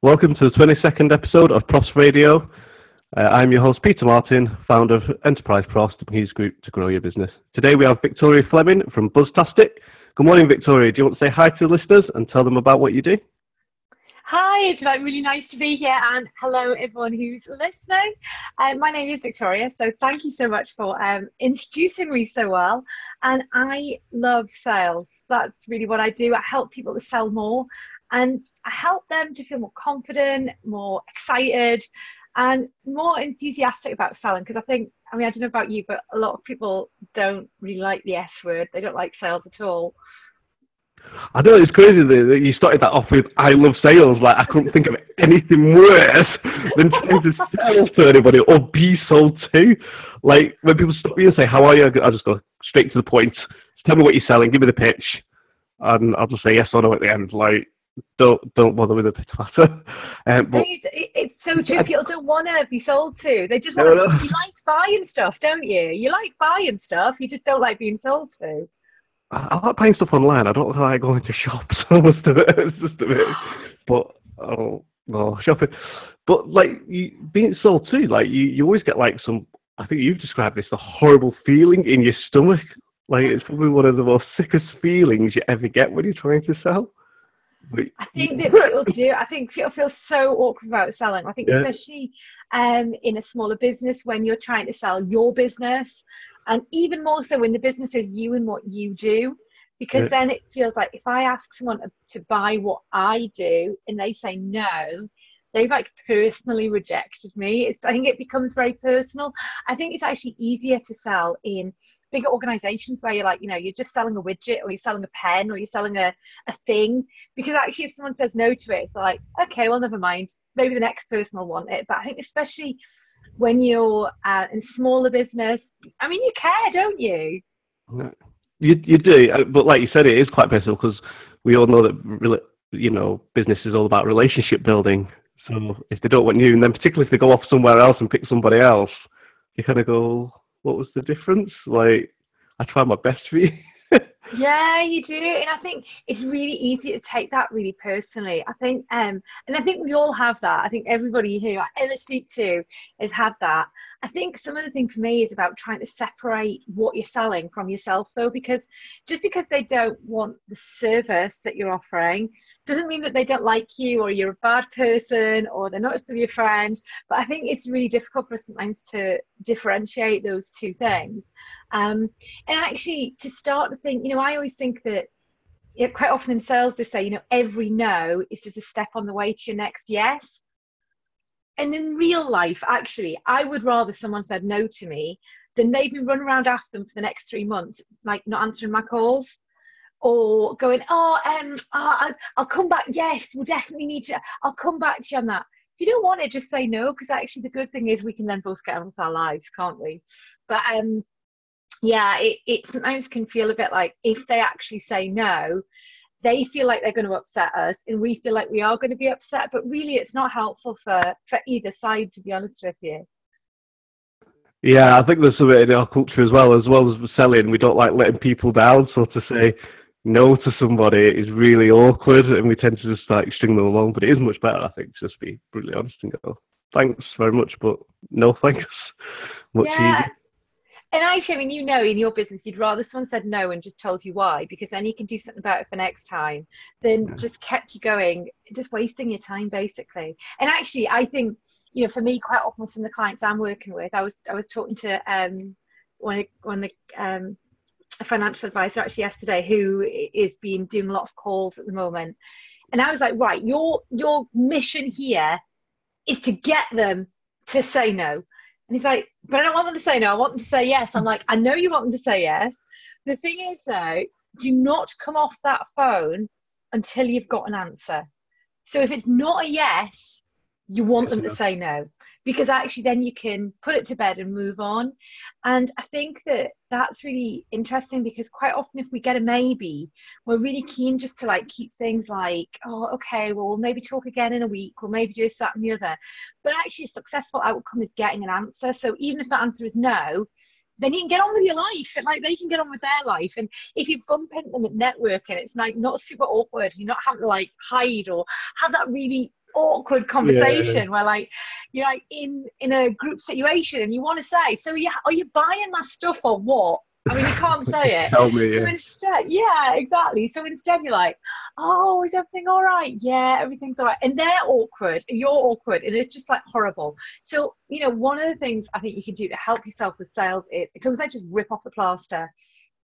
Welcome to the 22nd episode of Profs Radio. Uh, I'm your host, Peter Martin, founder of Enterprise Profs, the Hughes Group to grow your business. Today we have Victoria Fleming from Buzztastic. Good morning, Victoria. Do you want to say hi to the listeners and tell them about what you do? Hi, it's like really nice to be here, and hello everyone who's listening. Um, my name is Victoria, so thank you so much for um, introducing me so well. And I love sales. That's really what I do. I help people to sell more, and I help them to feel more confident, more excited, and more enthusiastic about selling. Because I think, I mean, I don't know about you, but a lot of people don't really like the S word. They don't like sales at all. I know it's crazy that you started that off with "I love sales." Like I couldn't think of anything worse than trying to sell to anybody or be sold to. Like when people stop me and say, "How are you?" I just go straight to the point. Just tell me what you're selling. Give me the pitch, and I'll just say yes or no at the end. Like don't don't bother with the pit matter. Um, but, it's, it's, so true. People don't want to be sold to. They just want. No, no. You like buying stuff, don't you? You like buying stuff. You just don't like being sold to. I, I like buying stuff online. I don't like going to shops. Most of it, it's just a bit. But oh no, shopping. But like you, being sold to, like you, you always get like some. I think you've described this the horrible feeling in your stomach. Like it's probably one of the most sickest feelings you ever get when you're trying to sell. I think that people do. I think people feel so awkward about selling. I think yeah. especially um, in a smaller business when you're trying to sell your business and even more so when the business is you and what you do because yeah. then it feels like if i ask someone to buy what i do and they say no they've like personally rejected me. It's i think it becomes very personal. I think it's actually easier to sell in bigger organizations where you're like you know you're just selling a widget or you're selling a pen or you're selling a, a thing. Because actually if someone says no to it it's like okay well never mind. Maybe the next person will want it. But i think especially when you're uh, in smaller business i mean you care don't you? You, you do. Uh, but like you said it is quite personal because we all know that you know business is all about relationship building so if they don't want you and then particularly if they go off somewhere else and pick somebody else you kind of go what was the difference? Like i tried my best for you yeah you do and i think it's really easy to take that really personally. I think um and i think we all have that. I think everybody who i ever speak to has had that. I think some of the thing for me is about trying to separate what you're selling from yourself though because just because they don't want the service that you're offering doesn't mean that they don't like you or you're a bad person or they're not still your friend but i think it's really difficult for us sometimes to differentiate those two things. Um, and actually to start to think you know i always think that you know, quite often in sales they say you know every no is just a step on the way to your next yes and in real life actually i would rather someone said no to me than maybe run around after them for the next three months like not answering my calls or going, oh, um, oh, I'll come back. Yes, we'll definitely need to. I'll come back to you on that. If you don't want it, just say no, because actually the good thing is we can then both get on with our lives, can't we? But um, yeah, it, it sometimes can feel a bit like if they actually say no, they feel like they're going to upset us, and we feel like we are going to be upset. But really, it's not helpful for for either side, to be honest with you. Yeah, I think there's something in our culture as well. As well as selling, we don't like letting people down. So to say, no to somebody is really awkward and we tend to just like string them along. But it is much better, I think, to just be brutally honest and go, thanks very much, but no thanks. Much yeah. Easier. And actually, I mean, you know, in your business, you'd rather someone said no and just told you why, because then you can do something about it for next time, than yeah. just kept you going, just wasting your time, basically. And actually, I think, you know, for me, quite often some of the clients I'm working with, I was I was talking to um, one of, one of the um, a financial advisor actually yesterday who is been doing a lot of calls at the moment and i was like right your your mission here is to get them to say no and he's like but i don't want them to say no i want them to say yes. I'm like i know you want them to say yes. The thing is though do not come off that phone until you've got an answer. So if it's not a yes you want them to say no because actually then you can put it to bed and move on and i think that that's really interesting because quite often if we get a maybe we're really keen just to like keep things like oh okay well we'll maybe talk again in a week or maybe do this that and the other but actually a successful outcome is getting an answer so even if the answer is no then you can get on with your life and like they can get on with their life. And if you bump into them at networking, it's like not super awkward. You're not having to like hide or have that really awkward conversation yeah. where like you're like in in a group situation and you want to say so yeah are you buying my stuff or what I mean, you can't say it. Tell me. So yeah. instead, yeah, exactly. So instead, you're like, oh, is everything all right? Yeah, everything's all right. And they're awkward, and you're awkward, and it's just like horrible. So, you know, one of the things I think you can do to help yourself with sales is it's almost like just rip off the plaster,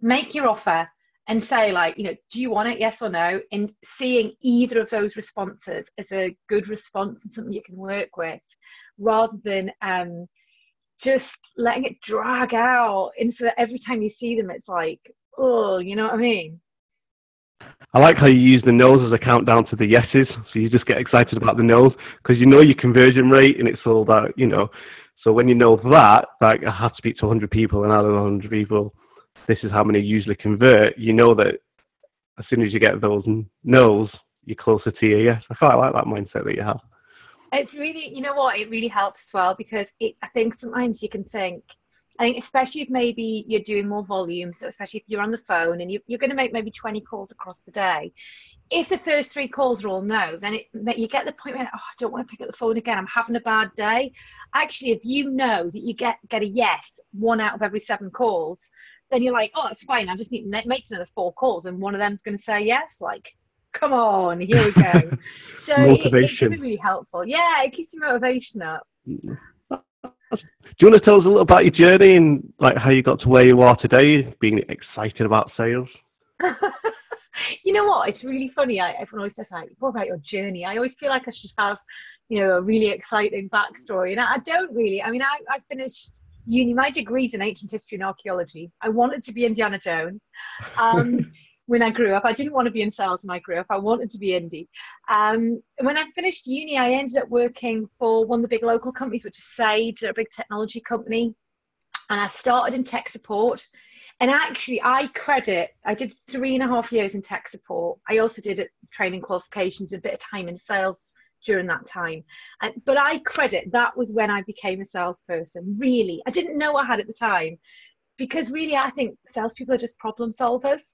make your offer, and say like you know do you want it? Yes or no? And seeing either of those responses as a good response and something you can work with rather than um just letting it drag out. And so that every time you see them it's like oh you know what i mean? I like how you use the no's as a countdown to the yeses. So you just get excited about the no's because you know your conversion rate and it's all that, you know. So when you know that, like I have to speak to 100 people and out of 100 people, this is how many usually convert, you know that as soon as you get those no's, you're closer to your yes. I quite like that mindset that you have. It's really, you know what, it really helps as well because it, I think sometimes you can think, I think especially if maybe you're doing more volume, so especially if you're on the phone and you, you're going to make maybe 20 calls across the day. If the first three calls are all no, then it, you get the point where, oh, I don't want to pick up the phone again. I'm having a bad day. Actually, if you know that you get, get a yes one out of every seven calls, then you're like, oh, that's fine. I just need to make another four calls, and one of them's going to say yes. Like, come on, here we go. so motivation. It, it can be really helpful. Yeah, it keeps your motivation up. Do you want to tell us a little about your journey and like how you got to where you are today, being excited about sales? you know what? It's really funny. I, everyone always says like, "What about your journey?" I always feel like I should have, you know, a really exciting backstory, and I, I don't really. I mean, I, I finished uni. My degree's in ancient history and archaeology. I wanted to be Indiana Jones. Um, when I grew up, I didn't want to be in sales when I grew up. I wanted to be Indy. Um, when I finished uni, I ended up working for one of the big local companies, which is Sage. They're a big technology company. And I started in tech support. And actually, I credit, I did three and a half years in tech support. I also did training qualifications, a bit of time in sales during that time. And, but I credit that was when I became a salesperson, really. I didn't know I had at the time because really I think salespeople are just problem solvers.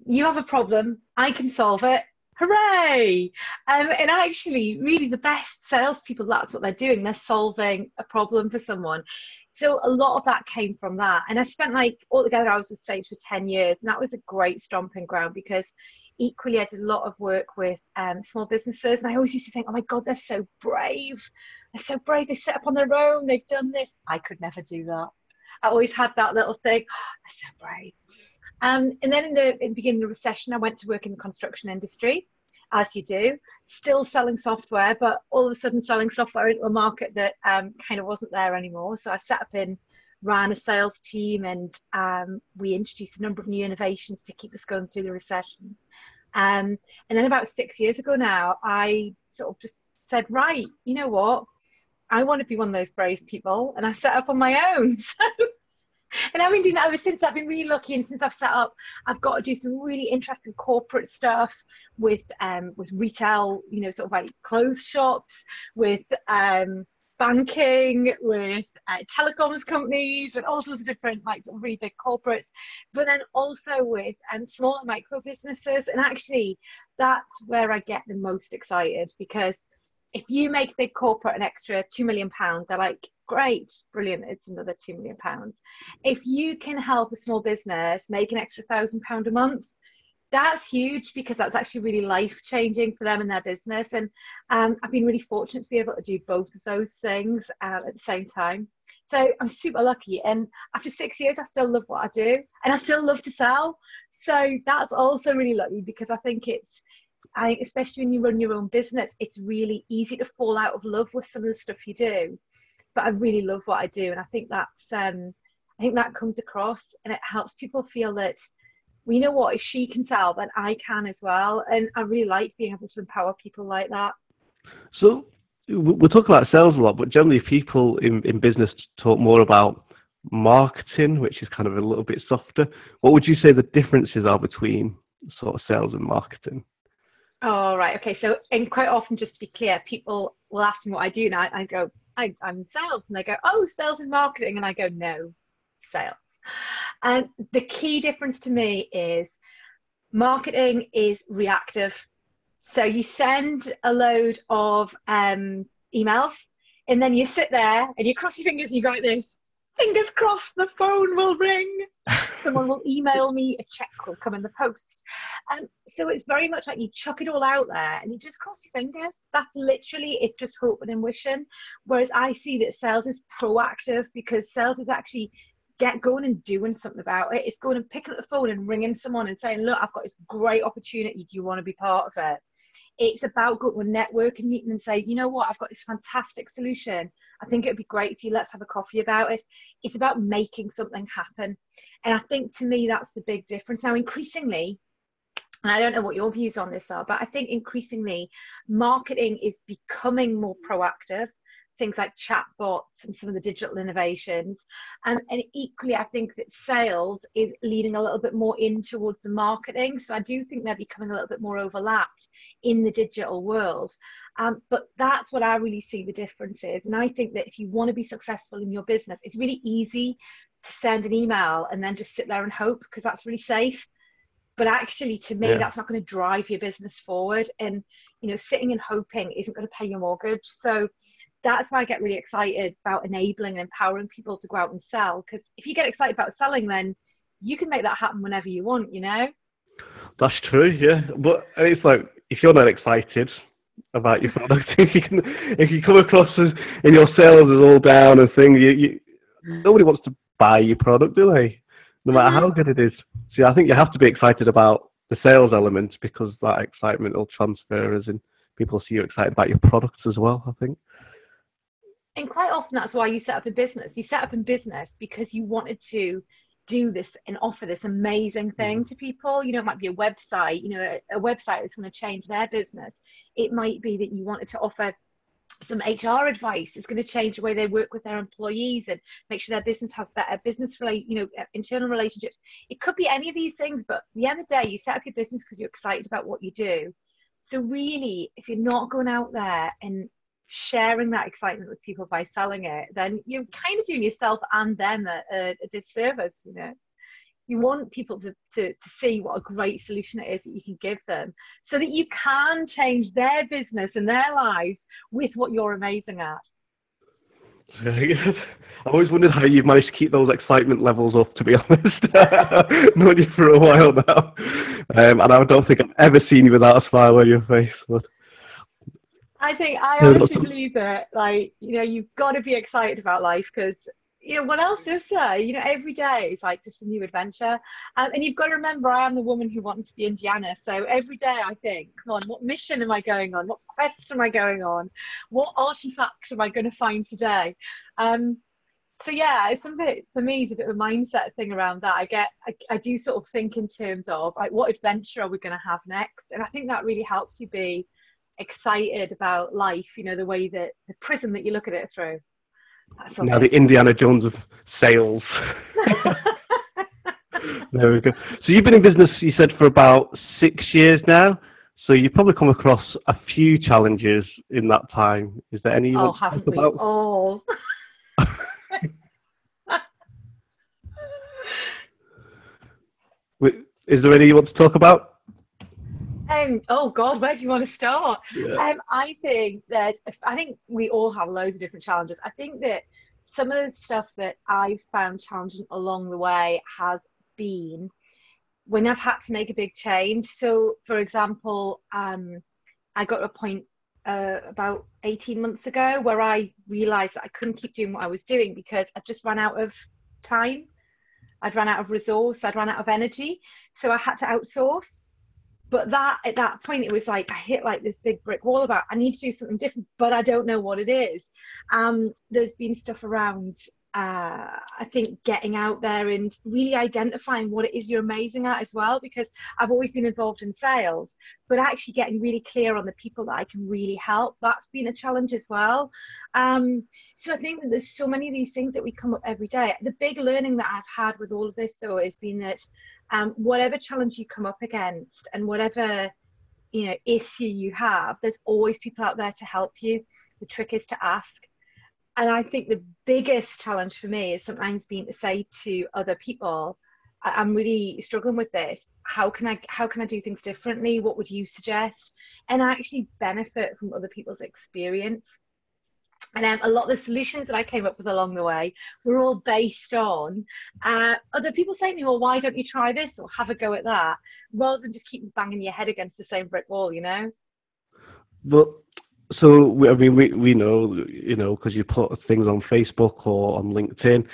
You have a problem, I can solve it. Hooray! Um, and actually, really, the best salespeople, that's what they're doing. They're solving a problem for someone. So a lot of that came from that. And I spent like altogether, I was with Sage for 10 years, and that was a great stomping ground because equally I did a lot of work with um, small businesses and I always used to think, oh my God, they're so brave. They're so brave. They set up on their own. They've done this. I could never do that. I always had that little thing. Oh, they're so brave. Um, and then in the, in the beginning of the recession, I went to work in the construction industry, as you do, still selling software, but all of a sudden selling software into a market that um, kind of wasn't there anymore. So I set up in ran a sales team and um, we introduced a number of new innovations to keep us going through the recession. Um, and then about six years ago now, I sort of just said, right, you know what? I want to be one of those brave people. And I set up on my own. And I've been doing that ever since. I've been really lucky, and since I've set up, I've got to do some really interesting corporate stuff with um, with retail, you know, sort of like clothes shops, with um, banking, with uh, telecoms companies, with all sorts of different, like, sort of really big corporates, but then also with um, small and micro businesses. And actually, that's where I get the most excited because if you make big corporate an extra two million pounds, they're like, great, brilliant, it's another two million pounds. If you can help a small business make an extra thousand pound a month, that's huge because that's actually really life changing for them and their business. And um, I've been really fortunate to be able to do both of those things uh, at the same time. So I'm super lucky. And after six years, I still love what I do and I still love to sell. So that's also really lucky because I think it's, I especially when you run your own business, it's really easy to fall out of love with some of the stuff you do. But I really love what I do. And I think that's, um, I think that comes across and it helps people feel that we know what if she can sell then i can as well. And i really like being able to empower people like that. So we talk about sales a lot but generally people in, in business talk more about marketing which is kind of a little bit softer. What would you say the differences are between sort of sales and marketing? Oh right okay so and quite often just to be clear people will ask me what i do and i, I go I, i'm sales and they go oh sales and marketing and i go no sales. And the key difference to me is marketing is reactive. So you send a load of um, emails and then you sit there and you cross your fingers and you go like this fingers crossed the phone will ring. Someone will email me a check will come in the post. Um, so it's very much like you chuck it all out there and you just cross your fingers. That's literally it's just hoping and wishing whereas i see that sales is proactive because sales is actually get going and doing something about it it's going and picking up the phone and ringing someone and saying look i've got this great opportunity do you want to be part of it it's about going to networking meeting and say, you know what, I've got this fantastic solution. I think it'd be great if you let's have a coffee about it. It's about making something happen. And I think to me, that's the big difference. Now, increasingly, and I don't know what your views on this are, but I think increasingly marketing is becoming more proactive things like chatbots and some of the digital innovations. Um, and equally, I think that sales is leading a little bit more in towards the marketing. So I do think they're becoming a little bit more overlapped in the digital world. Um, but that's what I really see the difference is. And I think that if you want to be successful in your business, it's really easy to send an email and then just sit there and hope because that's really safe but actually to me yeah. that's not going to drive your business forward and you know sitting and hoping isn't going to pay your mortgage so that's why I get really excited about enabling and empowering people to go out and sell. Because if you get excited about selling, then you can make that happen whenever you want, you know? That's true, yeah. But it's like if you're not excited about your product, if you can, if you come across as in your sales is all down and thing, you, you nobody wants to buy your product, do they? No matter mm-hmm. how good it is. See, I think you have to be excited about the sales element because that excitement will transfer as in people see you excited about your products as well. I think and quite often that's why you set up a business you set up a business because you wanted to do this and offer this amazing thing mm-hmm. to people you know it might be a website you know a, a website that's going to change their business it might be that you wanted to offer some HR advice. It's going to change the way they work with their employees and make sure their business has better business, relate, you know, internal relationships. It could be any of these things, but at the end of the day, you set up your business because you're excited about what you do. So really, if you're not going out there and sharing that excitement with people by selling it, then you're kind of doing yourself and them a, a, a disservice, you know. You want people to, to, to see what a great solution it is that you can give them so that you can change their business and their lives with what you're amazing at. I always wondered how you've managed to keep those excitement levels up, to be honest. Known you for a while now. Um, and I don't think I've ever seen you without a smile on your face. But I think I honestly believe that, like, you know, you've got to be excited about life because, you know, what else is there? You know, every day is like just a new adventure. Um, and you've got to remember, I am the woman who wanted to be Indiana. So every day I think, come on, what mission am I going on? What quest am I going on? What artifact am I going to find today? Um, so yeah, it's something for me. It's a bit of a mindset thing around that. I get, I, I do sort of think in terms of like, what adventure are we going to have next? And I think that really helps you be excited about life, you know, the way that the prism that you look at it through. Now the Indiana Jones of sales. there we go. So you've been in business, you said, for about six years now. So you've probably come across a few challenges in that time. Is there any? Oh, haven't we about? all? Is there any you want to talk about? Um, oh God, where do you want to start? Yeah. Um, I think that I think we all have loads of different challenges. I think that some of the stuff that I've found challenging along the way has been when I've had to make a big change. So, for example, um, I got to a point uh, about 18 months ago where I realized that I couldn't keep doing what I was doing because I just ran out of time. I'd run out of resource, I'd run out of energy. So I had to outsource but that at that point it was like i hit like this big brick wall about i need to do something different but i don't know what it is. Um there's been stuff around uh, I think getting out there and really identifying what it is you're amazing at as well, because I've always been involved in sales, but actually getting really clear on the people that I can really help, that's been a challenge as well. Um, so I think that there's so many of these things that we come up every day. The big learning that I've had with all of this, though, has been that um, whatever challenge you come up against and whatever you know issue you have there's always people out there to help you the trick is to ask and I think the biggest challenge for me is sometimes being to say to other people, I'm really struggling with this. How can I how can I do things differently? What would you suggest? And I actually benefit from other people's experience. And um, a lot of the solutions that I came up with along the way were all based on uh, other people saying to me, well, why don't you try this or have a go at that, rather than just keep banging your head against the same brick wall, you know? But so we, I mean, we we know, you know, because you put things on Facebook or on LinkedIn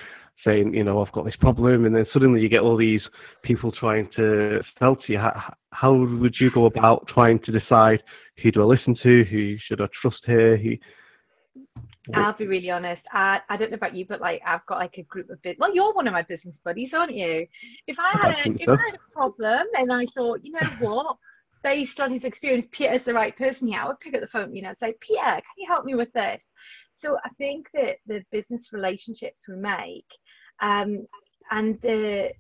saying, you know, I've got this problem, and then suddenly you get all these people trying to sell to you. How, how would you go about trying to decide who do I listen to, who should I trust here, who I'll be really honest. I, I don't know about you, but like I've got like a group of bit. Well, you're one of my business buddies, aren't you? If I had a if I had a problem and I thought, you know what, based on his experience, Peter's the right person here, I would pick up the phone, you know, say, Peter, can you help me with this? So I think that the business relationships we make, um, and the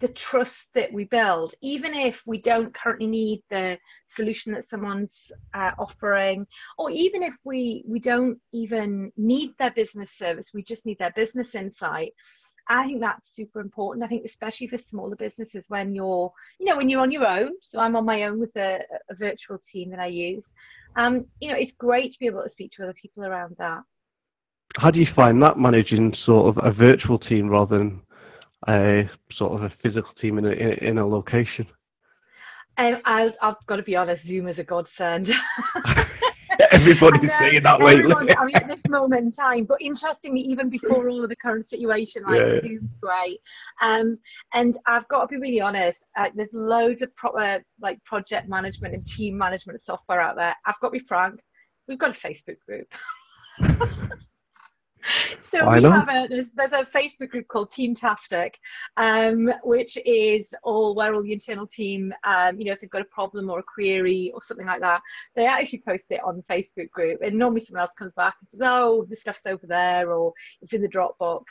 the trust that we build, even if we don't currently need the solution that someone's uh, offering, or even if we we don't even need their business service, we just need their business insight. I think that's super important. I think especially for smaller businesses when you're, you know, when you're on your own. So I'm on my own with a, a virtual team that I use. Um, you know, it's great to be able to speak to other people around that. How do you find that managing sort of a virtual team rather than a sort of a physical team in a, in a location? Um, I, I've got to be honest, Zoom is a godsend. Everybody's saying that lately. I mean, at this moment in time, but interestingly, even before all of the current situation, like yeah. Zoom's great. Um, and I've got to be really honest. Uh, there's loads of proper like project management and team management software out there. I've got to be frank. We've got a Facebook group. so we have a there's, there's, a Facebook group called Teamtastic, um, which is all where all the internal team, um, you know, if they've got a problem or a query or something like that, they actually post it on the Facebook group, and normally someone else comes back and says, "Oh, this stuff's over there," or "It's in the Dropbox."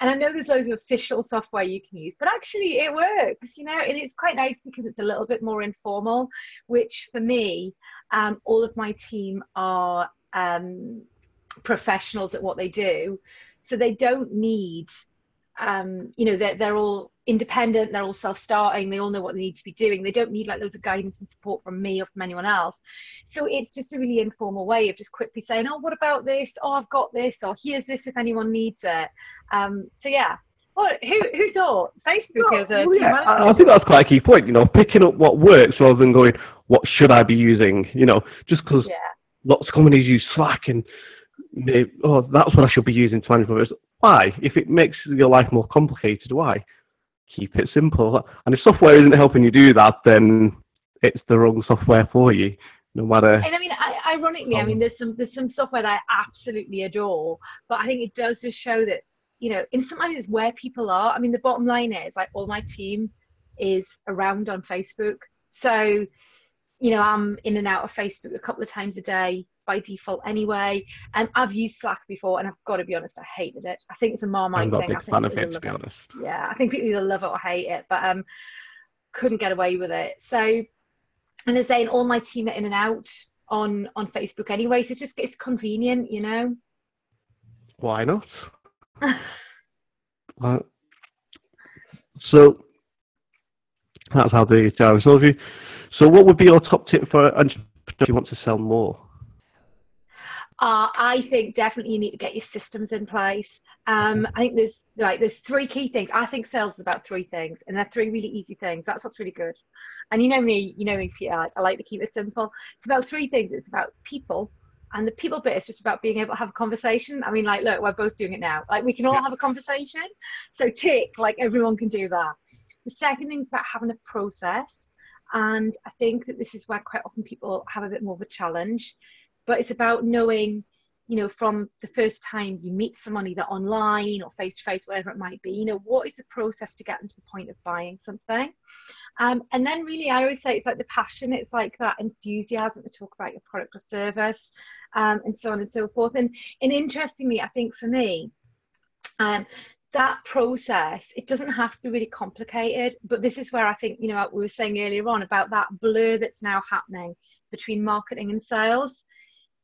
And I know there's loads of official software you can use, but actually it works, you know, and it's quite nice because it's a little bit more informal, which for me, um, all of my team are um, professionals at what they do. So they don't need um, you know they're, they're all independent they're all self-starting they all know what they need to be doing. They don't need like loads of guidance and support from me or from anyone else. So it's just a really informal way of just quickly saying oh what about this? Oh i've got this. Or here's this if anyone needs it. Um, so yeah. Well, who, who thought? Facebook is a well, yeah, I think that's quite a key point. You know, picking up what works rather than going, what should I be using? You know, just because yeah. lots of companies use Slack and oh, that's what I should be using to manage my business. Why? If it makes your life more complicated, why? Keep it simple. And if software isn't helping you do that, then it's the wrong software for you. No matter. And I mean, I, ironically, um, I mean, there's some there's some software that I absolutely adore, but I think it does just show that you know, in sometimes it's where people are. I mean, the bottom line is like all my team is around on Facebook, so you know, I'm in and out of Facebook a couple of times a day by default anyway. And I've used Slack before, and I've got to be honest, I hated it. I think it's a Marmite thing. I think it, to be honest. Yeah, I think people either love it or hate it, but um, couldn't get away with it. So, and as saying, all my team are in and out on on Facebook anyway, so just it's convenient, you know. Why not? uh, so that's how the Jarvis overview. So, what would be your top tip for if you want to sell more? Uh, I think definitely you need to get your systems in place. Um, I think there's right. There's three key things. I think sales is about three things, and they're three really easy things. That's what's really good. And you know me, you know me, Peter. I like to keep it simple. It's about three things. It's about people, and the people bit is just about being able to have a conversation. I mean, like, look, we're both doing it now. Like, we can all have a conversation. So tick, like everyone can do that. The second thing is about having a process. And I think that this is where quite often people have a bit more of a challenge. But it's about knowing, you know, from the first time you meet someone, either online or face to face, whatever it might be, you know, what is the process to get them to the point of buying something? Um, and then really, I always say it's like the passion, it's like that enthusiasm to talk about your product or service, um, and so on and so forth. And, and interestingly, I think for me, um, that process it doesn't have to be really complicated but this is where i think you know we were saying earlier on about that blur that's now happening between marketing and sales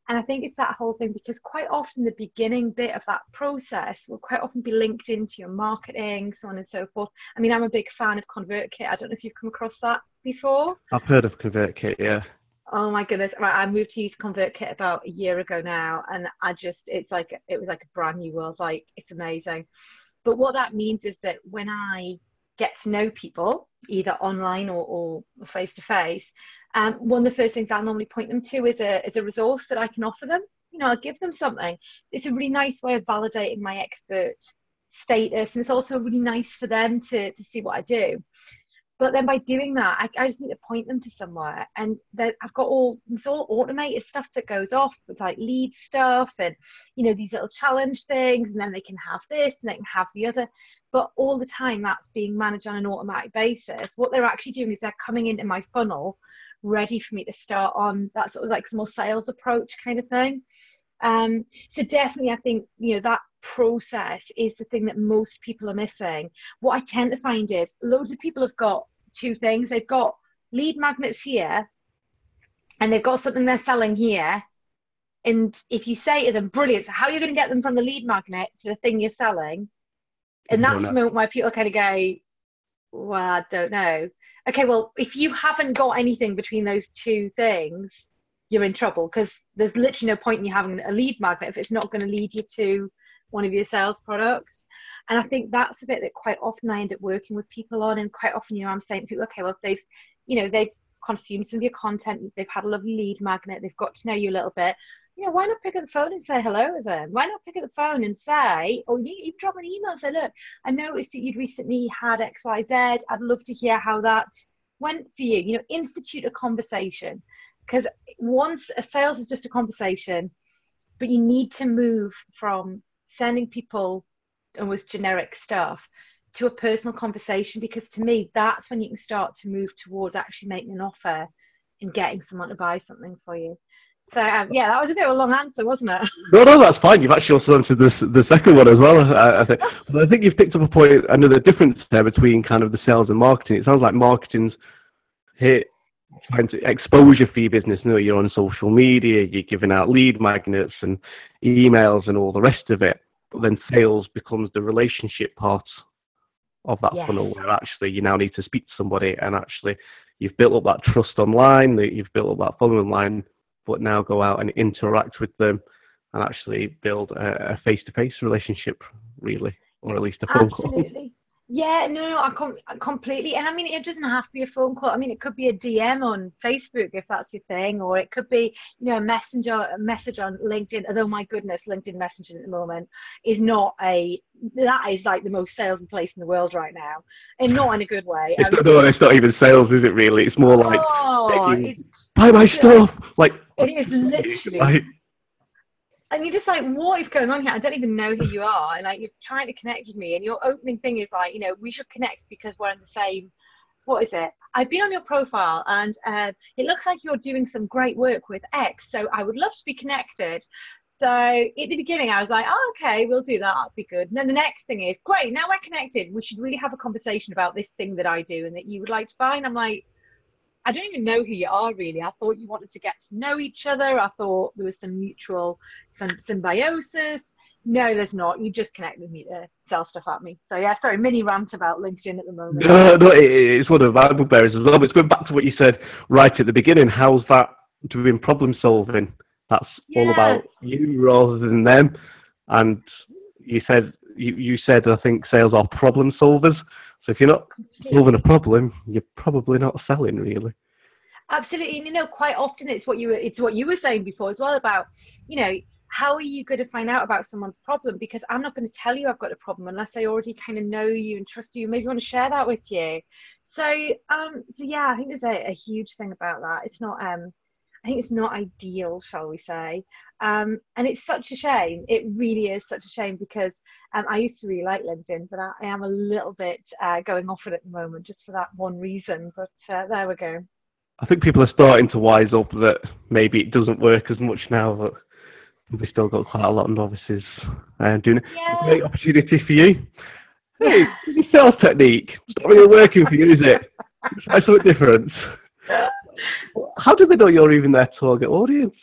And I think it's that whole thing because quite often the beginning bit of that process will quite often be linked into your marketing, so on and so forth. I mean, I'm a big fan of ConvertKit. I don't know if you've come across that before. I've heard of ConvertKit, yeah. Oh my goodness! Right, I moved to use ConvertKit about a year ago now, and I just it's like it was like a brand new world. Like it's amazing. But what that means is that when I get to know people, either online or face to face, Um, one of the first things I'll normally point them to is a, is a resource that I can offer them. You know, I'll give them something. It's a really nice way of validating my expert status, and it's also really nice for them to, to see what I do. But then by doing that, I, I just need to point them to somewhere, and I've got all this all automated stuff that goes off with like lead stuff and you know these little challenge things, and then they can have this and they can have the other but all the time that's being managed on an automatic basis. What they're actually doing is they're coming into my funnel ready for me to start on that sort of like more sales approach kind of thing. Um, so definitely, I think you know that process is the thing that most people are missing. What I tend to find is loads of people have got two things. They've got lead magnets here, and they've got something they're selling here. And if you say to them, "Brilliant! So how are you going to get them from the lead magnet to the thing you're selling?" and that's the moment where people kind of go, well, I don't know. Okay, well, if you haven't got anything between those two things, you're in trouble because there's literally no point in you having a lead magnet if it's not going to lead you to one of your sales products. And I think that's a bit that quite often I end up working with people on, and quite often, you know, I'm saying to people, okay, well, if they've, you know, they've consumed some of your content, they've had a lovely lead magnet, they've got to know you a little bit, yeah, why not pick up the phone and say hello to them? Why not pick up the phone and say, or you, you drop an email and say, look, I noticed that you'd recently had XYZ. I'd love to hear how that went for you. You know, institute a conversation. Because once a sales is just a conversation, but you need to move from sending people almost generic stuff to a personal conversation because to me that's when you can start to move towards actually making an offer and getting someone to buy something for you so um, yeah, that was a bit of a long answer, wasn't it? No, no, that's fine. You've actually also answered this, the second one as well. I, I think, but I think you've picked up a point. Another difference there between kind of the sales and marketing. It sounds like marketing's hit trying to expose your your business. You know, you're on social media, you're giving out lead magnets and emails and all the rest of it. But then sales becomes the relationship part of that yes. funnel, where actually you now need to speak to somebody and actually you've built up that trust online, that you've built up that following line but now go out and interact with them and actually build a face to face relationship, really, or at least a phone Absolutely. call. Yeah, no, no, I com- completely. And I mean, it doesn't have to be a phone call. I mean, it could be a DM on Facebook if that's your thing, or it could be, you know, a messenger, a message on LinkedIn. Although, my goodness, LinkedIn messaging at the moment is not a that is like the most salesy place in the world right now, and not in a good way. It's, not, no, it's not even sales, is it? Really, it's more like oh, buy my just, stuff. Like it is literally. Like, and you're just like, what is going on here? I don't even know who you are. And like, you're trying to connect with me. And your opening thing is like, you know, we should connect because we're in the same, what is it? I've been on your profile and uh, it looks like you're doing some great work with X. So I would love to be connected. So at the beginning, I was like, oh, okay, we'll do that. That'll be good. And then the next thing is, great, now we're connected. We should really have a conversation about this thing that I do and that you would like to buy. And I'm like, I don't even know who you are really. I thought you wanted to get to know each other. I thought there was some mutual some symbiosis. No, there's not. You just connect with me to sell stuff at me. So yeah, sorry, mini rant about LinkedIn at the moment. No, no, it's one of the valuable bearers as well. But it's going back to what you said right at the beginning. How's that doing problem solving? That's yeah. all about you rather than them. And you said you, you said I think sales are problem solvers. So if you're not solving a problem, you're probably not selling really. Absolutely, and you know, quite often it's what you were, it's what you were saying before as well about, you know, how are you going to find out about someone's problem? Because I'm not going to tell you I've got a problem unless I already kind of know you and trust you. Maybe want to share that with you. So, um, so yeah, I think there's a, a huge thing about that. It's not, um, I think it's not ideal, shall we say. Um, and it's such a shame. It really is such a shame because um, I used to really like LinkedIn, but I, I am a little bit uh, going off it at the moment just for that one reason. But uh, there we go. I think people are starting to wise up that maybe it doesn't work as much now, but we've still got quite a lot of novices uh, doing it. Yeah. Great opportunity for you. Hey, sales technique. It's not really working for you, is it? Try something different. How do they know you're even their target audience?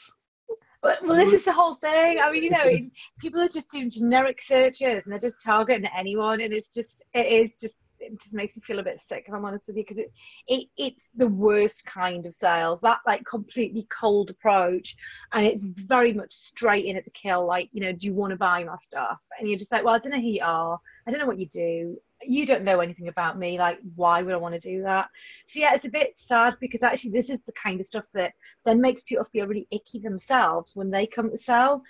Well, this is the whole thing. I mean, you know, people are just doing generic searches and they're just targeting anyone, and it's just, it is just it just makes me feel a bit sick if I'm honest with you because it, it it's the worst kind of sales that like completely cold approach and it's very much straight in at the kill like you know do you want to buy my stuff and you're just like well I don't know who you are I don't know what you do you don't know anything about me like why would I want to do that so yeah it's a bit sad because actually this is the kind of stuff that then makes people feel really icky themselves when they come to sell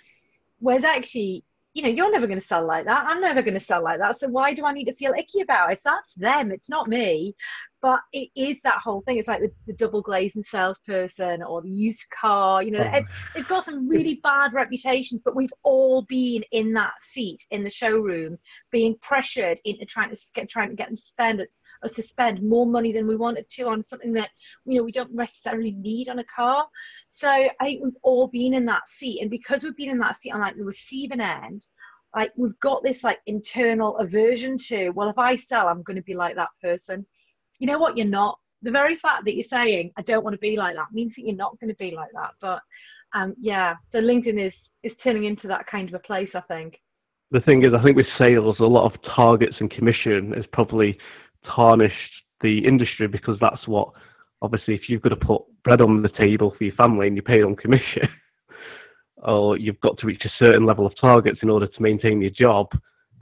whereas actually you know, you're never going to sell like that. I'm never going to sell like that. So why do I need to feel icky about it? That's them. It's not me. But it is that whole thing. It's like the, the double glazing salesperson or the used car. You know, oh. it, it's got some really bad reputations. But we've all been in that seat in the showroom, being pressured into trying to get trying to get them to spend us to spend more money than we wanted to on something that you know we don't necessarily need on a car. So I think we've all been in that seat, and because we've been in that seat on like the receiving end, like we've got this like internal aversion to well, if I sell, I'm going to be like that person. You know what? You're not. The very fact that you're saying I don't want to be like that means that you're not going to be like that. But um, yeah, so LinkedIn is is turning into that kind of a place. I think the thing is, I think with sales, a lot of targets and commission is probably tarnished the industry because that's what obviously if you've got to put bread on the table for your family and you pay on commission or you've got to reach a certain level of targets in order to maintain your job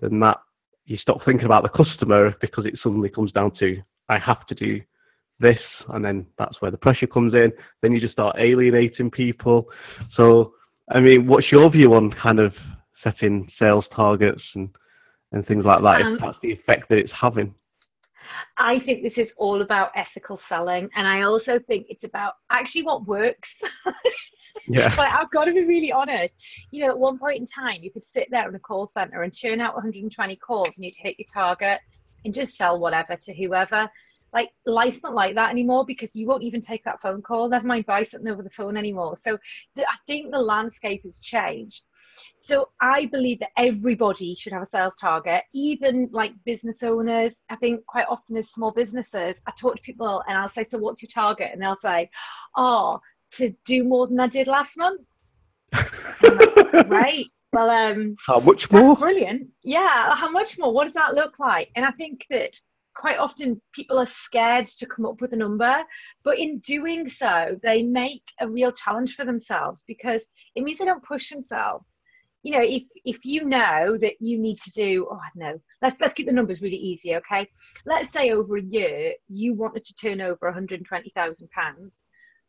then that you stop thinking about the customer because it suddenly comes down to i have to do this and then that's where the pressure comes in then you just start alienating people so i mean what's your view on kind of setting sales targets and and things like that um, if that's the effect that it's having I think this is all about ethical selling, and I also think it's about actually what works. yeah. But I've got to be really honest. You know, at one point in time, you could sit there in a call center and churn out 120 calls, and you'd hit your target and just sell whatever to whoever. Like life's not like that anymore because you won't even take that phone call. Never mind buy something over the phone anymore. So the, i think the landscape has changed. So i believe that everybody should have a sales target. Even like business owners. I think quite often as small businesses i talk to people and i'll say so what's your target? And they'll say oh to do more than i did last month. Right well um how much more brilliant yeah how much more what does that look like and i think that quite often people are scared to come up with a number, but in doing so, they make a real challenge for themselves because it means they don't push themselves. You know, if if you know that you need to do, oh, I don't know, let's let's keep the numbers really easy, okay? Let's say over a year you wanted to turn over 120,000 pounds.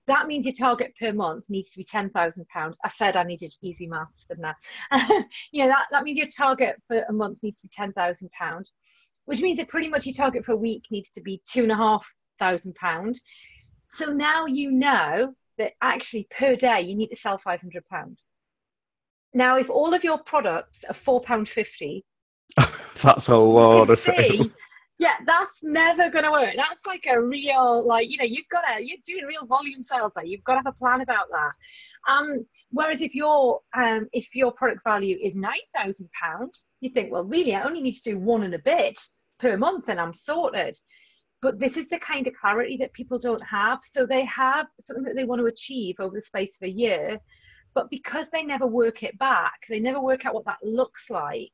That means your target per month needs to be ten thousand pounds. I said I needed easy maths, didn't I? you know that, that means your target for a month needs to be ten thousand pounds which means that pretty much your target for a week needs to be two and a half thousand pounds. So now you know that actually per day you need to sell five hundred pounds. Now, if all of your products are four pound fifty, that's a lot of sales. Yeah, that's never going to work. That's like a real, like you know, you've got to you're doing real volume sales. There, you've got to have a plan about that. Um, whereas if your um, if your product value is nine thousand pounds, you think, well, really, I only need to do one and a bit per month, and I'm sorted. But this is the kind of clarity that people don't have. So they have something that they want to achieve over the space of a year, but because they never work it back, they never work out what that looks like.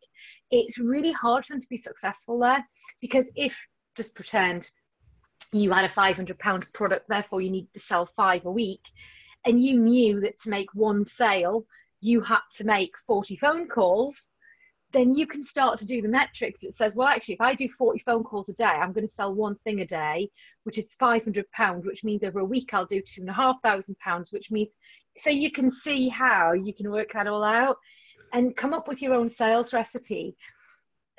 It's really hard for them to be successful there because if just pretend you had a 500 pound product, therefore you need to sell five a week and you knew that to make one sale, you had to make 40 phone calls, then you can start to do the metrics. It says, well, actually, if I do 40 phone calls a day, I'm going to sell one thing a day, which is 500 pounds, which means over a week I'll do two and a half thousand pounds, which means so you can see how you can work that all out and come up with your own sales recipe.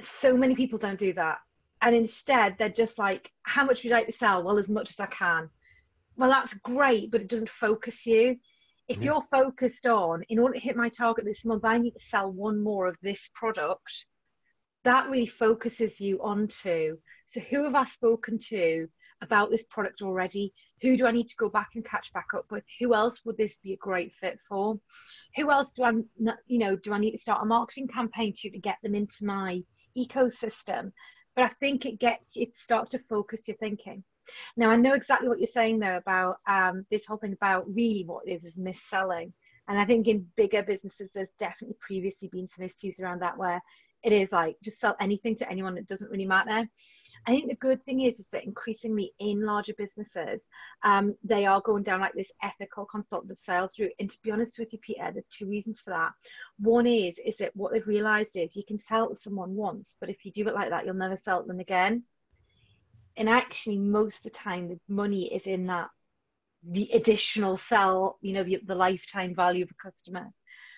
So many people don't do that. And instead, they're just like, how much would you like to sell? Well, as much as I can well, that's great, but it doesn't focus you. If you're focused on, in order to hit my target this month, I need to sell one more of this product, that really focuses you onto. So, who have I spoken to about this product already? Who do I need to go back and catch back up with? Who else would this be a great fit for? Who else do I, you know, do I need to start a marketing campaign to to get them into my ecosystem? But I think it gets, it starts to focus your thinking. Now, I know exactly what you're saying there about um, this whole thing about really what it is is mis-selling. And I think in bigger businesses, there's definitely previously been some issues around that where it is like just sell anything to anyone, it doesn't really matter. I think the good thing is, is that increasingly in larger businesses, um, they are going down like this ethical consultative sales route. And to be honest with you, Peter, there's two reasons for that. One is, is that what they've realized is you can sell to someone once, but if you do it like that, you'll never sell them again. And actually, most of the time, the money is in that the additional sell, you know, the, the lifetime value of a customer.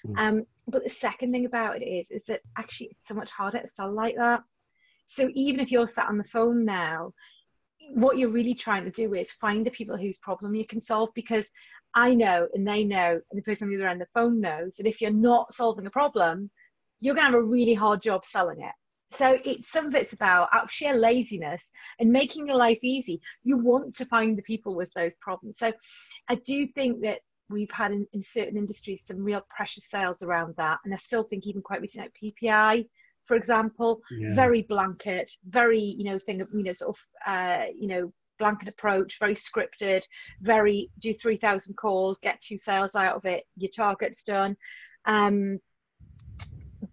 Mm. Um, but the second thing about it is, is that actually it's so much harder to sell like that. So even if you're sat on the phone now, what you're really trying to do is find the people whose problem you can solve because I know and they know and the person on the other end of the phone knows that if you're not solving a problem, you're going to have a really hard job selling it. So it's some of it's about out of sheer laziness and making your life easy. You want to find the people with those problems. So I do think that we've had in, in certain industries some real precious sales around that. And I still think even quite recently like PPI, for example, yeah. very blanket, very, you know, thing of, you know, sort of, uh, you know, blanket approach, very scripted, very do 3,000 calls, get two sales out of it, your target's done. Um,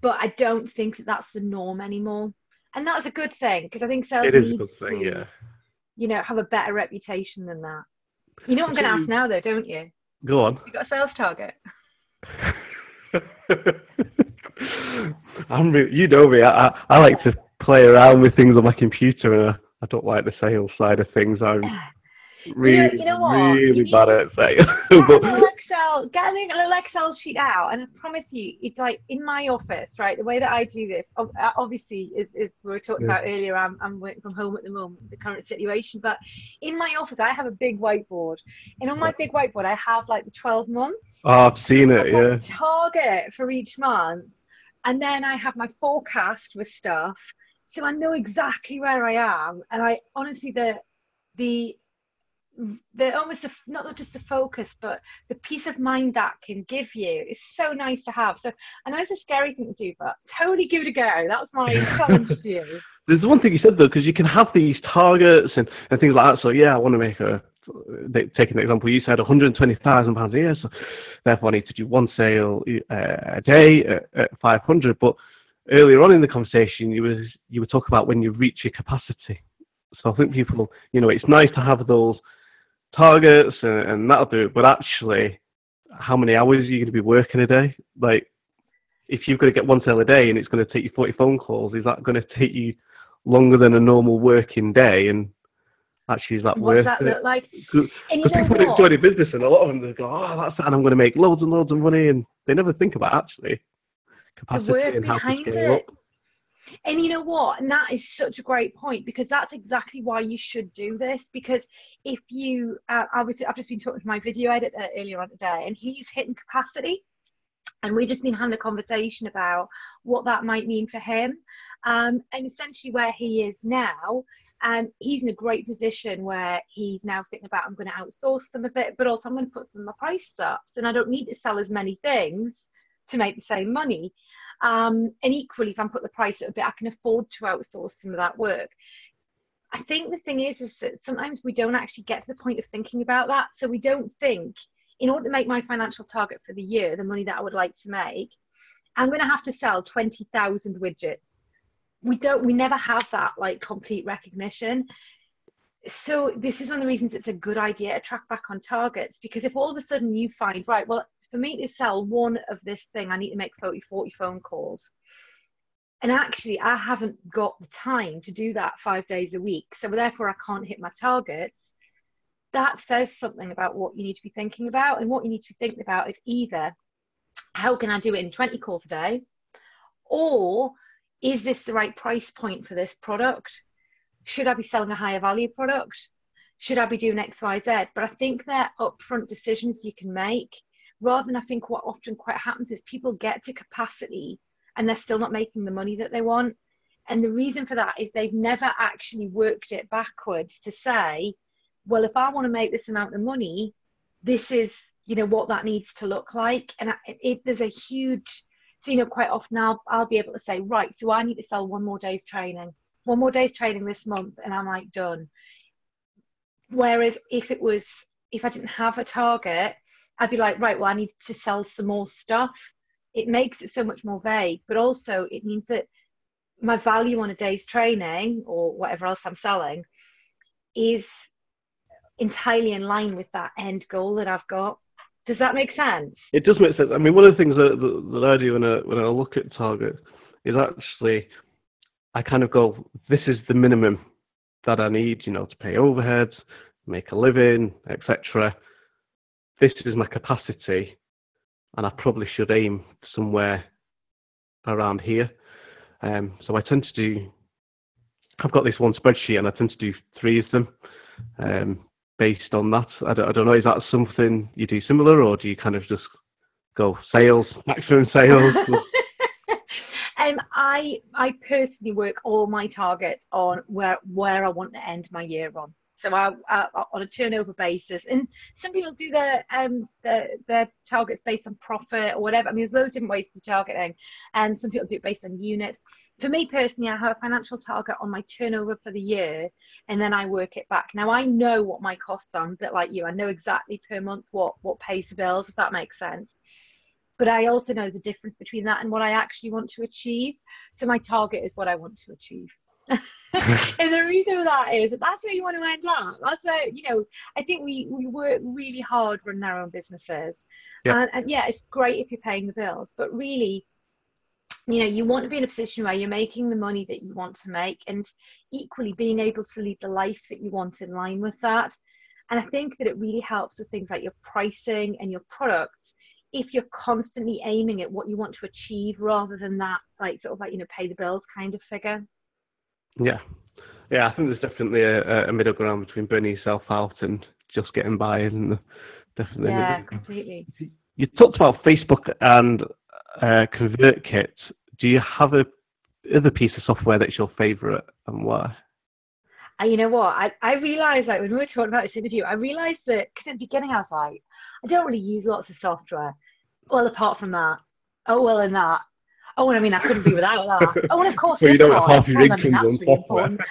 but I don't think that that's the norm anymore. And that's a good thing because I think sales needs thing, to, yeah. you know, have a better reputation than that. You know what I'm going to ask now, though, don't you? Go on. You got a sales target? I'm really, you know me. I, I like to play around with things on my computer, and I, I don't like the sales side of things. I'm really, you know, you know really you bad at sales. Get a little Excel, get a little Excel sheet out, and I promise you, it's like in my office, right? The way that I do this, uh, obviously, is, is we were talking yeah. about earlier. I'm, I'm working from home at the moment, the current situation, but in my office, I have a big whiteboard, and on my big whiteboard, I have like the 12 months. Oh, I've seen it. Yeah. Target for each month, and then I have my forecast with stuff, so I know exactly where I am, and I honestly the the the almost a, not just the focus but the peace of mind that can give you is so nice to have. So i know it's a scary thing to do but totally give it a go. That's my challenge to you. There's one thing you said though because you can have these targets and, and things like that. So yeah i want to make a taking an example. You said 120,000 pounds a year so therefore i need to do one sale uh, a day at, at 500 but earlier on in the conversation you was you were talking about when you reach your capacity. So i think people you know it's nice to have those targets and, and that'll do it. But actually, how many hours are you going to be working a day? Like, if you've got to get one sale a day and it's going to take you 40 phone calls, is that going to take you longer than a normal working day? And actually, is that what worth that it? look like? Because people enjoy the business and a lot of them they go, oh, that's it, and I'm going to make loads and loads of money, and they never think about actually capacity and how to scale it. up. And you know what? And that is such a great point because that's exactly why you should do this. Because if you, uh, obviously, I've just been talking to my video editor earlier on today, and he's hitting capacity. And we've just been having a conversation about what that might mean for him. Um, and essentially, where he is now, and um, he's in a great position where he's now thinking about I'm going to outsource some of it, but also I'm going to put some of my prices up. And I don't need to sell as many things to make the same money. Um, and equally, if I'm put the price up a bit, I can afford to outsource some of that work. I think the thing is, is that sometimes we don't actually get to the point of thinking about that. So we don't think, in order to make my financial target for the year, the money that I would like to make, I'm going to have to sell 20,000 widgets. We don't, we never have that like complete recognition. So this is one of the reasons it's a good idea to track back on targets because if all of a sudden you find, right, well, for me to sell one of this thing, I need to make 30, 40 phone calls. And actually, I haven't got the time to do that five days a week. So therefore, I can't hit my targets. That says something about what you need to be thinking about. And what you need to be thinking about is either how can I do it in 20 calls a day? Or is this the right price point for this product? Should I be selling a higher value product? Should I be doing X, Y, Z? But I think they're upfront decisions you can make rather than I think what often quite happens is people get to capacity and they're still not making the money that they want. And the reason for that is they've never actually worked it backwards to say, well, if I want to make this amount of money, this is, you know, what that needs to look like. And it, it, there's a huge, so, you know, quite often I'll, I'll be able to say, right, so I need to sell one more day's training, one more day's training this month, and I'm like, done. Whereas if it was if I didn't have a target, I'd be like, right, well, I need to sell some more stuff. It makes it so much more vague, but also it means that my value on a day's training or whatever else I'm selling is entirely in line with that end goal that I've got. Does that make sense? It does make sense. I mean, one of the things that, that, that I do when I, when I look at targets is actually I kind of go, this is the minimum that I need, you know, to pay overheads, make a living, etc. This is my capacity, and I probably should aim somewhere around here. Um, so I tend to do. I've got this one spreadsheet, and I tend to do three of them um, based on that. I don't, I don't know. Is that something you do similar, or do you kind of just go sales, maximum sales? Um, I I personally work all my targets on where where I want to end my year on. So I, I, on a turnover basis, and some people do their um their, their targets based on profit or whatever. I mean, there's loads of different ways to targeting, and some people do it based on units. For me personally, I have a financial target on my turnover for the year, and then I work it back. Now I know what my costs are, a bit like you. I know exactly per month what what pays the bills, if that makes sense but I also know the difference between that and what I actually want to achieve. So my target is what I want to achieve. and the reason for that is that that's where you want to end up. That's a, you know, I think we, we work really hard running our own businesses. Yeah. And, and yeah, it's great if you're paying the bills, but really, you know, you want to be in a position where you're making the money that you want to make and equally being able to lead the life that you want in line with that. And I think that it really helps with things like your pricing and your products if you're constantly aiming at what you want to achieve rather than that like sort of like you know pay the bills kind of figure? Yeah. Yeah i think there's definitely a, a middle ground between burning yourself out and just getting by and definitely. Yeah completely. You talked about facebook and uh, convertkit. Do you have a other piece of software that's your favorite and why? And you know what? I, I realized like when we were talking about this interview i realized that because at the beginning i was like I don't really use lots of software. Well, apart from that. Oh, well, and that. Oh, and I mean, I couldn't be without that. Oh, and of course, well, you don't half your I mean, that's really important.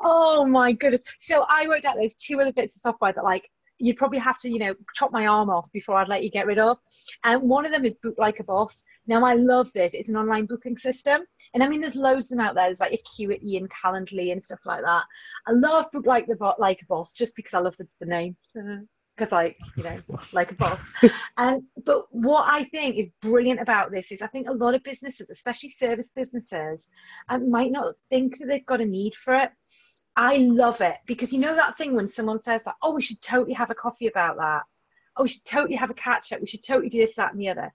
Oh my goodness! So I worked out there's two other bits of software that like you'd probably have to, you know, chop my arm off before I'd let you get rid of. And one of them is Book Like a Boss. Now I love this. It's an online booking system. And I mean there's loads of them out there. There's like Acuity and Calendly and stuff like that. I love Book Like the Bo- Like a Boss just because I love the, the name mm-hmm. Because like you know like a boss. And but what i think is brilliant about this is i think a lot of businesses especially service businesses um, might not think that they've got a need for it. I love it because you know that thing when someone says like oh we should totally have a coffee about that. Oh we should totally have a catch up. We should totally do this that and the other.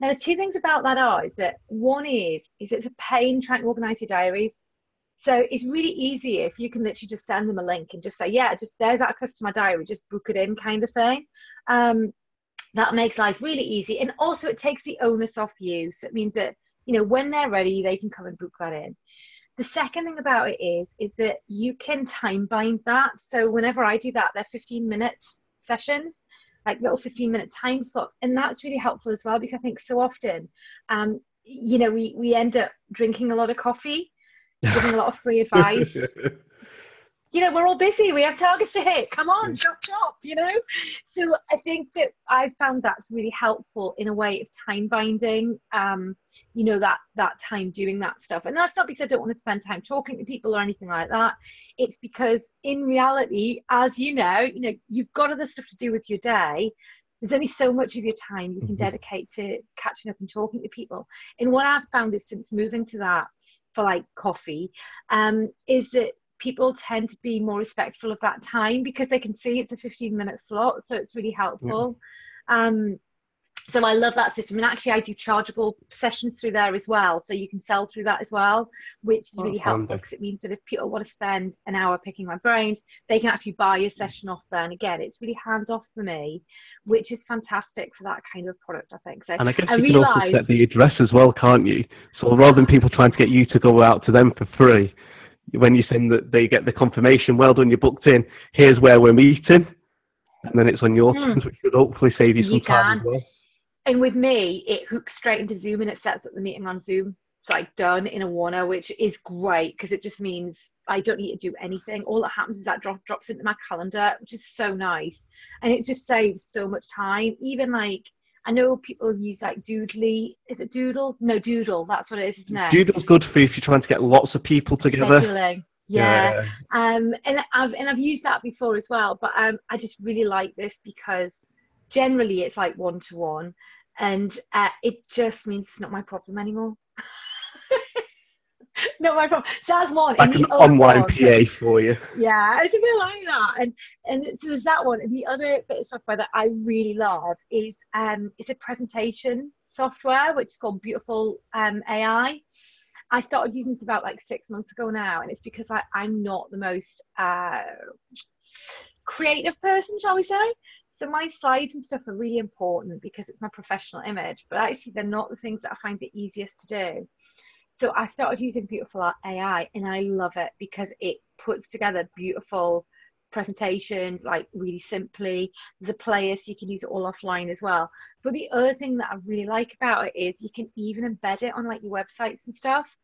Now the two things about that are is that one is is it's a pain trying to organize your diaries so it's really easy if you can literally just send them a link and just say, yeah, just there's access to my diary, just book it in kind of thing. Um, that makes life really easy. And also it takes the onus off you. So it means that, you know, when they're ready, they can come and book that in. The second thing about it is, is that you can time bind that. So whenever I do that, they're 15 minute sessions, like little 15 minute time slots. And that's really helpful as well, because I think so often, um, you know, we, we end up drinking a lot of coffee giving a lot of free advice. you know, we're all busy. We have targets to hit. Come on, chop chop. You know. So I think that I found that's really helpful in a way of time binding. Um, you know that that time doing that stuff, and that's not because I don't want to spend time talking to people or anything like that. It's because in reality, as you know, you know you've got other stuff to do with your day there's only so much of your time you can mm-hmm. dedicate to catching up and talking to people. And what I've found is since moving to that for like coffee, um, is that people tend to be more respectful of that time because they can see it's a 15 minute slot. So it's really helpful. Yeah. Um, so I love that system. And actually, I do chargeable sessions through there as well. So you can sell through that as well, which is oh, really helpful because it means that if people want to spend an hour picking my brains, they can actually buy a session off there. And again, it's really hands off for me, which is fantastic for that kind of product, I think. So and I guess I you realized... can also set the address as well, can't you? So rather than people trying to get you to go out to them for free, when you send that they get the confirmation, well done, you're booked in, here's where we're meeting. And then it's on your mm. terms, which should hopefully save you some you time as well and with me, it hooks straight into Zoom and it sets up the meeting on Zoom. It's like done in a warner, which is great because it just means I don't need to do anything. All that happens is that drop drops into my calendar, which is so nice, and it just saves so much time. Even like I know people use like Doodly. Is it Doodle? No, Doodle. That's what it is, isn't it? Doodle's good for if you're trying to get lots of people together. Scheduling. Yeah. yeah. Um, and I've and I've used that before as well. But um, I just really like this because generally it's like one to one, and uh, it just means it's not my problem anymore. not my problem. So that's one. Like an online one, PA for you. Yeah, it's a bit like that. And and so there's that one. And the other bit of software that I really love is um it's a presentation software which is called Beautiful um, AI. I started using this about like six months ago now, and it's because I, I'm not the most uh, creative person, shall we say. So my slides and stuff are really important because it's my professional image, but actually they're not the things that I find the easiest to do. So I started using Beautiful AI and I love it because it puts together beautiful presentations like really simply. There's a player so you can use it all offline as well. But the other thing that I really like about it is you can even embed it on like your websites and stuff.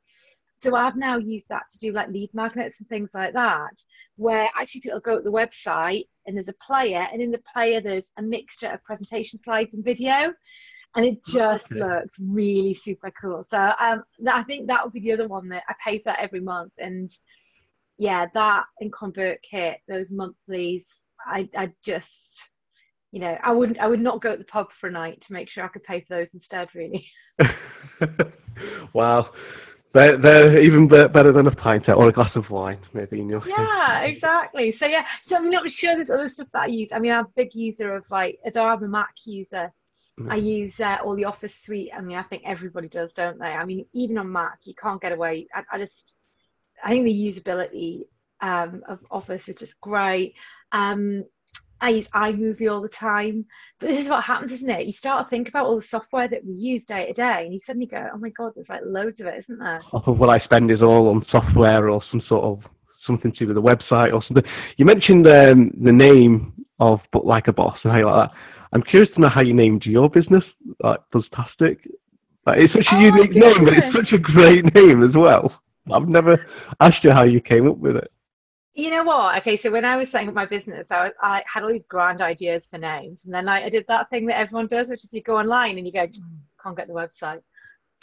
So I've now used that to do like lead magnets and things like that, where actually people go to the website and there's a player, and in the player there's a mixture of presentation slides and video and it just okay. looks really super cool. So um, I think that would be the other one that I pay for that every month, and yeah, that and ConvertKit, those monthlies, I I just you know I wouldn't I would not go to the pub for a night to make sure I could pay for those instead. Really. wow. They're, they're even better than a pint or a glass of wine, maybe in your Yeah, case. exactly. So yeah, so I'm not sure there's other stuff that I use. I mean, I'm a big user of like, although I'm a Mac user, I mm. use uh, all the Office suite. I mean, I think everybody does, don't they? I mean, even on Mac, you can't get away. I, I just, I think the usability um, of Office is just great. Um, I use iMovie all the time. But this is what happens, isn't it? You start to think about all the software that we use day to day, and you suddenly go, "Oh my god, there's like loads of it, isn't there?" Half of what I spend is all on software or some sort of something to do with the website or something. You mentioned um, the name of Book Like a Boss and how you like that. I'm curious to know how you named your business, like Buzztastic. Like, it's such a oh unique name, but it's such a great name as well. I've never asked you how you came up with it. You know what? Okay, so when I was setting up my business, I, I had all these grand ideas for names, and then I, I, did that thing that everyone does, which is you go online and you go, mm, can't get the website.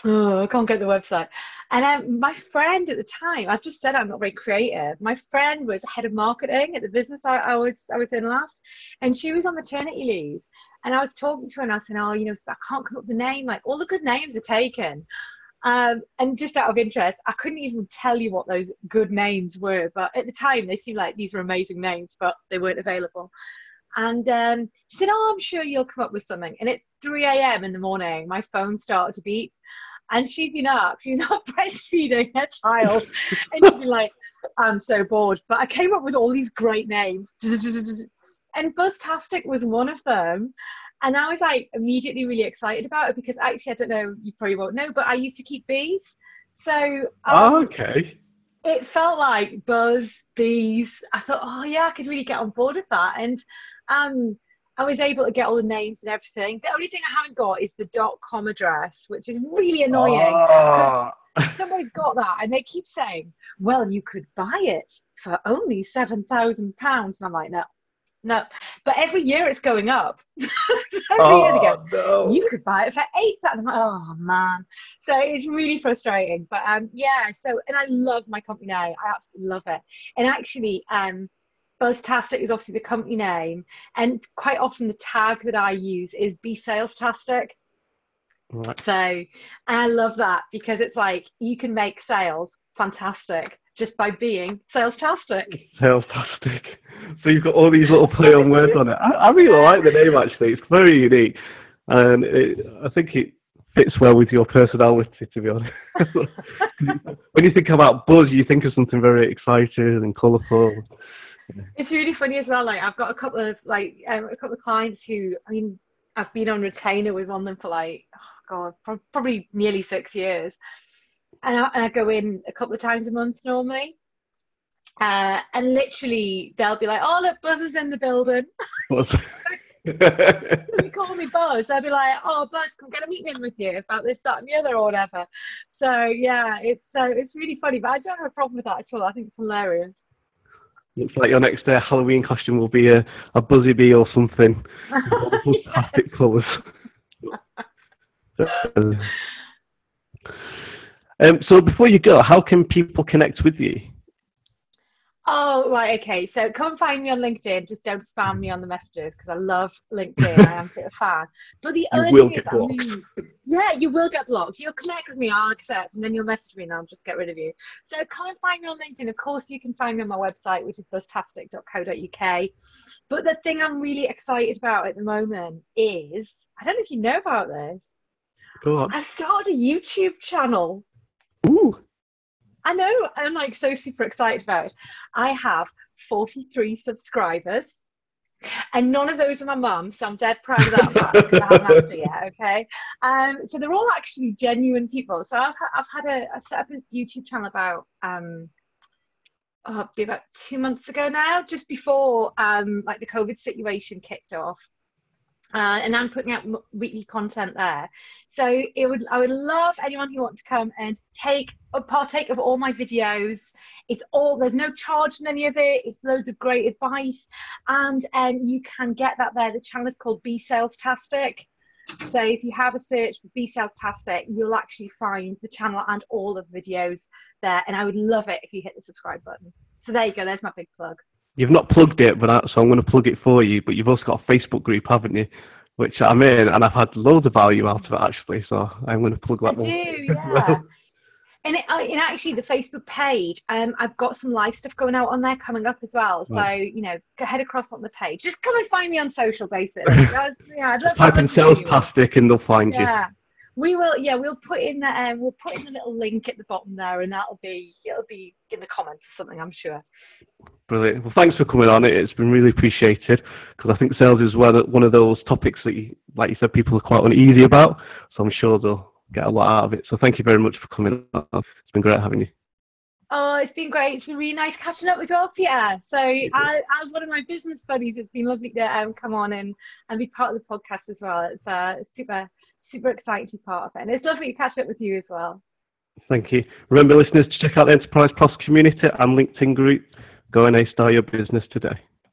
Oh, I can't get the website. And um, my friend at the time, I've just said I'm not very creative. My friend was head of marketing at the business I, I was I was in last, and she was on maternity leave. And I was talking to her and I said, oh, you know, I can't come up with a name. Like all the good names are taken. Um, and just out of interest, I couldn't even tell you what those good names were. But at the time, they seemed like these were amazing names, but they weren't available. And um, she said, oh, I'm sure you'll come up with something. And it's 3 a.m. in the morning. My phone started to beep. And she'd been up, she's not breastfeeding her child. and she'd be like, I'm so bored. But I came up with all these great names and Buzztastic was one of them. And I was like immediately really excited about it because actually, I don't know, you probably won't know, but I used to keep bees. So, um, oh, okay. It felt like buzz, bees. I thought, oh, yeah, I could really get on board with that. And um, I was able to get all the names and everything. The only thing I haven't got is the dot .com address, which is really annoying. Oh. Somebody's got that, and they keep saying, "Well, you could buy it for only seven thousand pounds," and I'm like, "No, no, but every year it's going up. so oh, no. you could buy it for eight. And I'm like, oh man. So it's really frustrating. But um, yeah, so, and I love my company name. I absolutely love it. And actually, um, Buzztastic is obviously the company name. And quite often the tag that I use is Be Sales Tastic. Right. So, and I love that because it's like you can make sales fantastic just by being sales-tastic. Sales-tastic. So you've got all these little play on words on it. I, I really like the name actually. It's very unique, and it, I think it fits well with your personality. To be honest, when you think about buzz, you think of something very exciting and colourful. It's really funny as well. Like I've got a couple of like um, a couple of clients who I mean I've been on retainer with one of them for like oh god probably nearly six years and I, and I go in a couple of times a month normally. Uh, and literally, they'll be like, "Oh, look, Buzz is in the building." you call me Buzz, they'd be like, "Oh, Buzz, come get a meeting with you about this, that, and the other, or whatever." So yeah, it's uh, it's really funny, but I don't have a problem with that at all. I think it's hilarious. Looks like your next uh, Halloween costume will be a, a buzzy bee or something. Fantastic colours. Um, so before you go, how can people connect with you? Oh, right, okay. So come find me on LinkedIn. Just don't spam me on the messages because I love LinkedIn. I am a bit of fan. But the You other thing is, I mean, yeah, you will get blocked. You'll connect with me, I'll accept, and then you'll message me and I'll just get rid of you. So come and find me on LinkedIn. Of course, you can find me on my website, which is buzztastic.co.uk. But the thing I'm really excited about at the moment is I don't know if you know about this. Go on. I've started a YouTube channel. Ooh. I know, I'm like so super excited about it. I have 43 subscribers, and none of those are my mum, so I'm dead proud of that fact because I haven't asked her yet. Okay, um, so they're all actually genuine people. So I've I've had a I set up a YouTube channel about um oh, be about two months ago now, just before um like the COVID situation kicked off. Uh, and I'm putting out weekly content there. So it would I would love anyone who wants to come and take or partake of all my videos. It's all there's no charge in any of it. It's loads of great advice, and um, you can get that there. The channel is called Be Sales Tastic. So if you have a search for Be Sales Tastic, you'll actually find the channel and all of the videos there. And I would love it if you hit the subscribe button. So there you go. There's my big plug. You've not plugged it, but I, so I'm going to plug it for you. But you've also got a Facebook group, haven't you? Which I'm in, and I've had loads of value out of it actually. So I'm going to plug I that one. do, yeah. And, it, uh, and actually, the Facebook page, um, I've got some live stuff going out on there coming up as well. So Right. you know, go head across on the page. Just come and find me on social, basically. That's, yeah, I'd love Type in sales plastic and they'll find you. We will. Yeah, we'll put in the um, we'll put in the little link at the bottom there, and that'll be it'll be in the comments or something. I'm sure. Brilliant. Well, thanks for coming on. It. It's been really appreciated because I think sales is one of, those topics that, you, like you said, people are quite uneasy about. So I'm sure they'll get a lot out of it. So thank you very much for coming on. It's been great having you. Oh, it's been great. It's been really nice catching up as well, Peter. So, I, as one of my business buddies, it's been lovely to um, come on and, and be part of the podcast as well. It's uh, super, super excited to be part of it. And it's lovely to catch up with you as well. Thank you. Remember, listeners, to check out the Enterprise Plus community and LinkedIn group. Go and A-star your business today.